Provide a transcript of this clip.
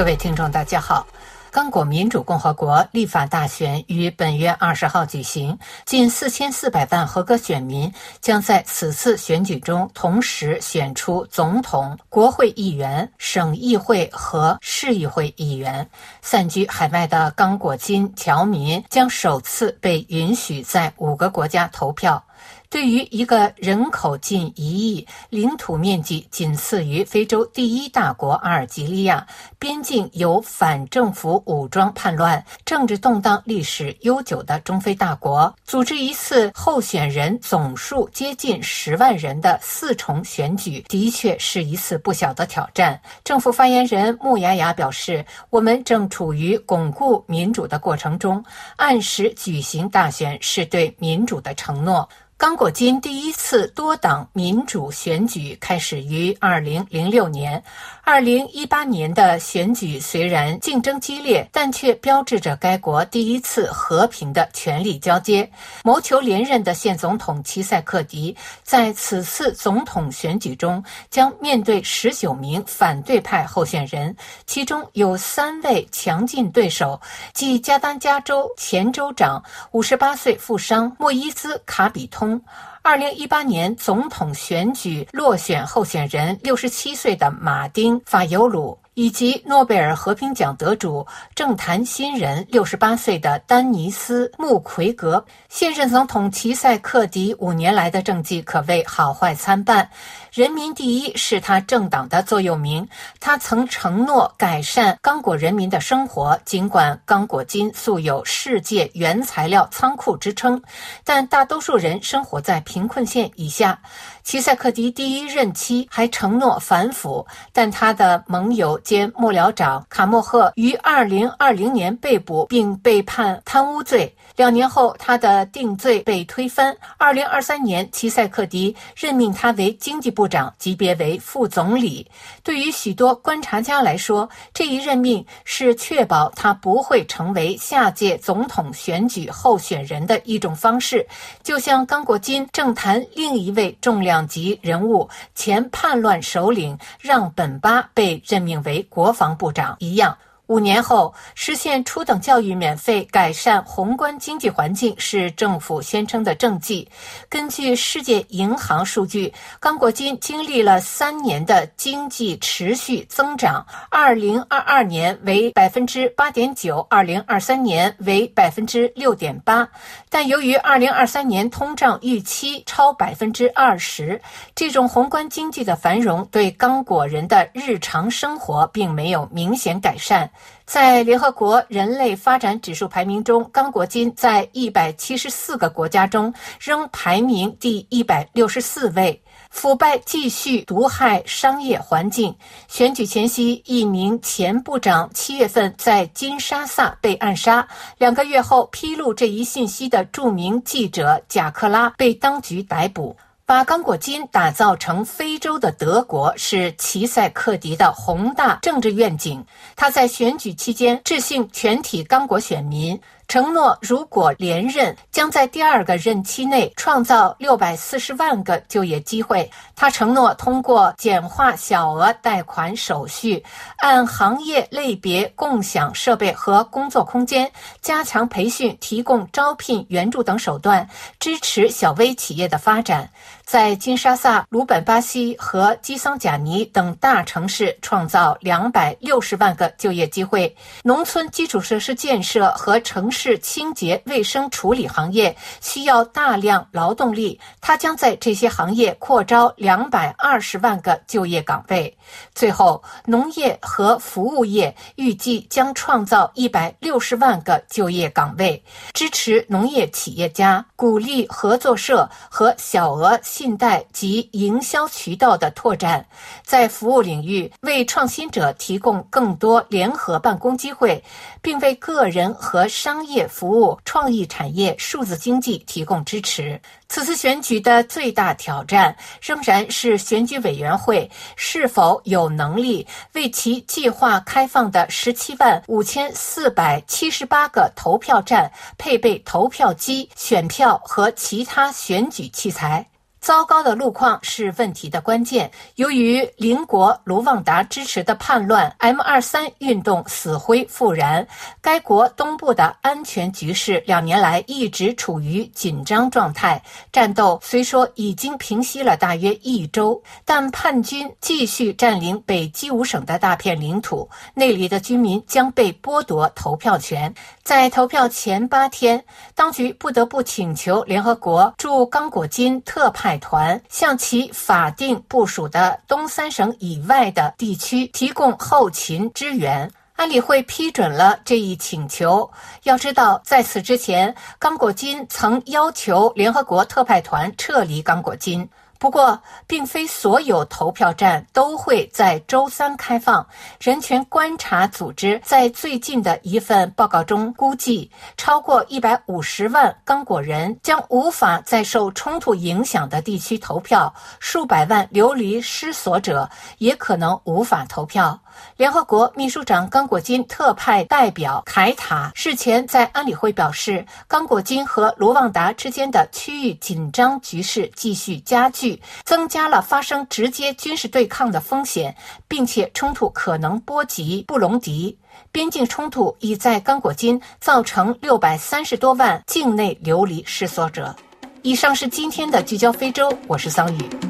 各位听众，大家好。刚果民主共和国立法大选于本月二十号举行，近四千四百万合格选民将在此次选举中同时选出总统、国会议员、省议会和市议会议员。散居海外的刚果金侨民将首次被允许在五个国家投票。对于一个人口近一亿、领土面积仅次于非洲第一大国阿尔及利亚、边境有反政府武装叛乱、政治动荡历史悠久的中非大国，组织一次候选人总数接近十万人的四重选举，的确是一次不小的挑战。政府发言人穆雅雅表示：“我们正处于巩固民主的过程中，按时举行大选是对民主的承诺。”刚果金第一次多党民主选举开始于二零零六年。二零一八年的选举虽然竞争激烈，但却标志着该国第一次和平的权力交接。谋求连任的现总统齐塞克迪在此次总统选举中将面对十九名反对派候选人，其中有三位强劲对手，即加丹加州前州长五十八岁富商莫伊兹·卡比通。嗯。二零一八年总统选举落选候选人六十七岁的马丁·法尤鲁。以及诺贝尔和平奖得主、政坛新人六十八岁的丹尼斯·穆奎格，现任总统齐塞克迪五年来的政绩可谓好坏参半。人民第一是他政党的座右铭，他曾承诺改善刚果人民的生活。尽管刚果金素有“世界原材料仓库”之称，但大多数人生活在贫困线以下。齐塞克迪第一任期还承诺反腐，但他的盟友兼幕僚长卡莫赫于2020年被捕并被判贪污罪。两年后，他的定罪被推翻。2023年，齐塞克迪任命他为经济部长，级别为副总理。对于许多观察家来说，这一任命是确保他不会成为下届总统选举候选人的一种方式，就像刚果金政坛另一位重量两级人物前叛乱首领让本巴被任命为国防部长一样。五年后实现初等教育免费、改善宏观经济环境是政府宣称的政绩。根据世界银行数据，刚果金经历了三年的经济持续增长，二零二二年为百分之八点九，二零二三年为百分之六点八。但由于二零二三年通胀预期超百分之二十，这种宏观经济的繁荣对刚果人的日常生活并没有明显改善。在联合国人类发展指数排名中，刚果金在一百七十四个国家中仍排名第一百六十四位。腐败继续毒害商业环境。选举前夕，一名前部长七月份在金沙萨被暗杀。两个月后，披露这一信息的著名记者贾克拉被当局逮捕。把刚果金打造成非洲的德国是齐塞克迪的宏大政治愿景。他在选举期间致信全体刚果选民。承诺，如果连任，将在第二个任期内创造六百四十万个就业机会。他承诺通过简化小额贷款手续，按行业类别共享设备和工作空间，加强培训，提供招聘援助等手段，支持小微企业的发展。在金沙萨、鲁本巴西和基桑贾尼等大城市创造两百六十万个就业机会。农村基础设施建设和城市是清洁卫生处理行业需要大量劳动力，他将在这些行业扩招两百二十万个就业岗位。最后，农业和服务业预计将创造一百六十万个就业岗位，支持农业企业家，鼓励合作社和小额。信贷及营销渠道的拓展，在服务领域为创新者提供更多联合办公机会，并为个人和商业业服务、创意产业、数字经济提供支持。此次选举的最大挑战仍然是选举委员会是否有能力为其计划开放的十七万五千四百七十八个投票站配备投票机、选票和其他选举器材。糟糕的路况是问题的关键。由于邻国卢旺达支持的叛乱 M 二三运动死灰复燃，该国东部的安全局势两年来一直处于紧张状态。战斗虽说已经平息了大约一周，但叛军继续占领北基伍省的大片领土，那里的居民将被剥夺投票权。在投票前八天，当局不得不请求联合国驻刚果金特派团向其法定部署的东三省以外的地区提供后勤支援。安理会批准了这一请求。要知道，在此之前，刚果金曾要求联合国特派团撤离刚果金。不过，并非所有投票站都会在周三开放。人权观察组织在最近的一份报告中估计，超过一百五十万刚果人将无法在受冲突影响的地区投票，数百万流离失所者也可能无法投票。联合国秘书长刚果金特派代表凯塔事前在安理会表示，刚果金和卢旺达之间的区域紧张局势继续加剧，增加了发生直接军事对抗的风险，并且冲突可能波及布隆迪。边境冲突已在刚果金造成六百三十多万境内流离失所者。以上是今天的聚焦非洲，我是桑宇。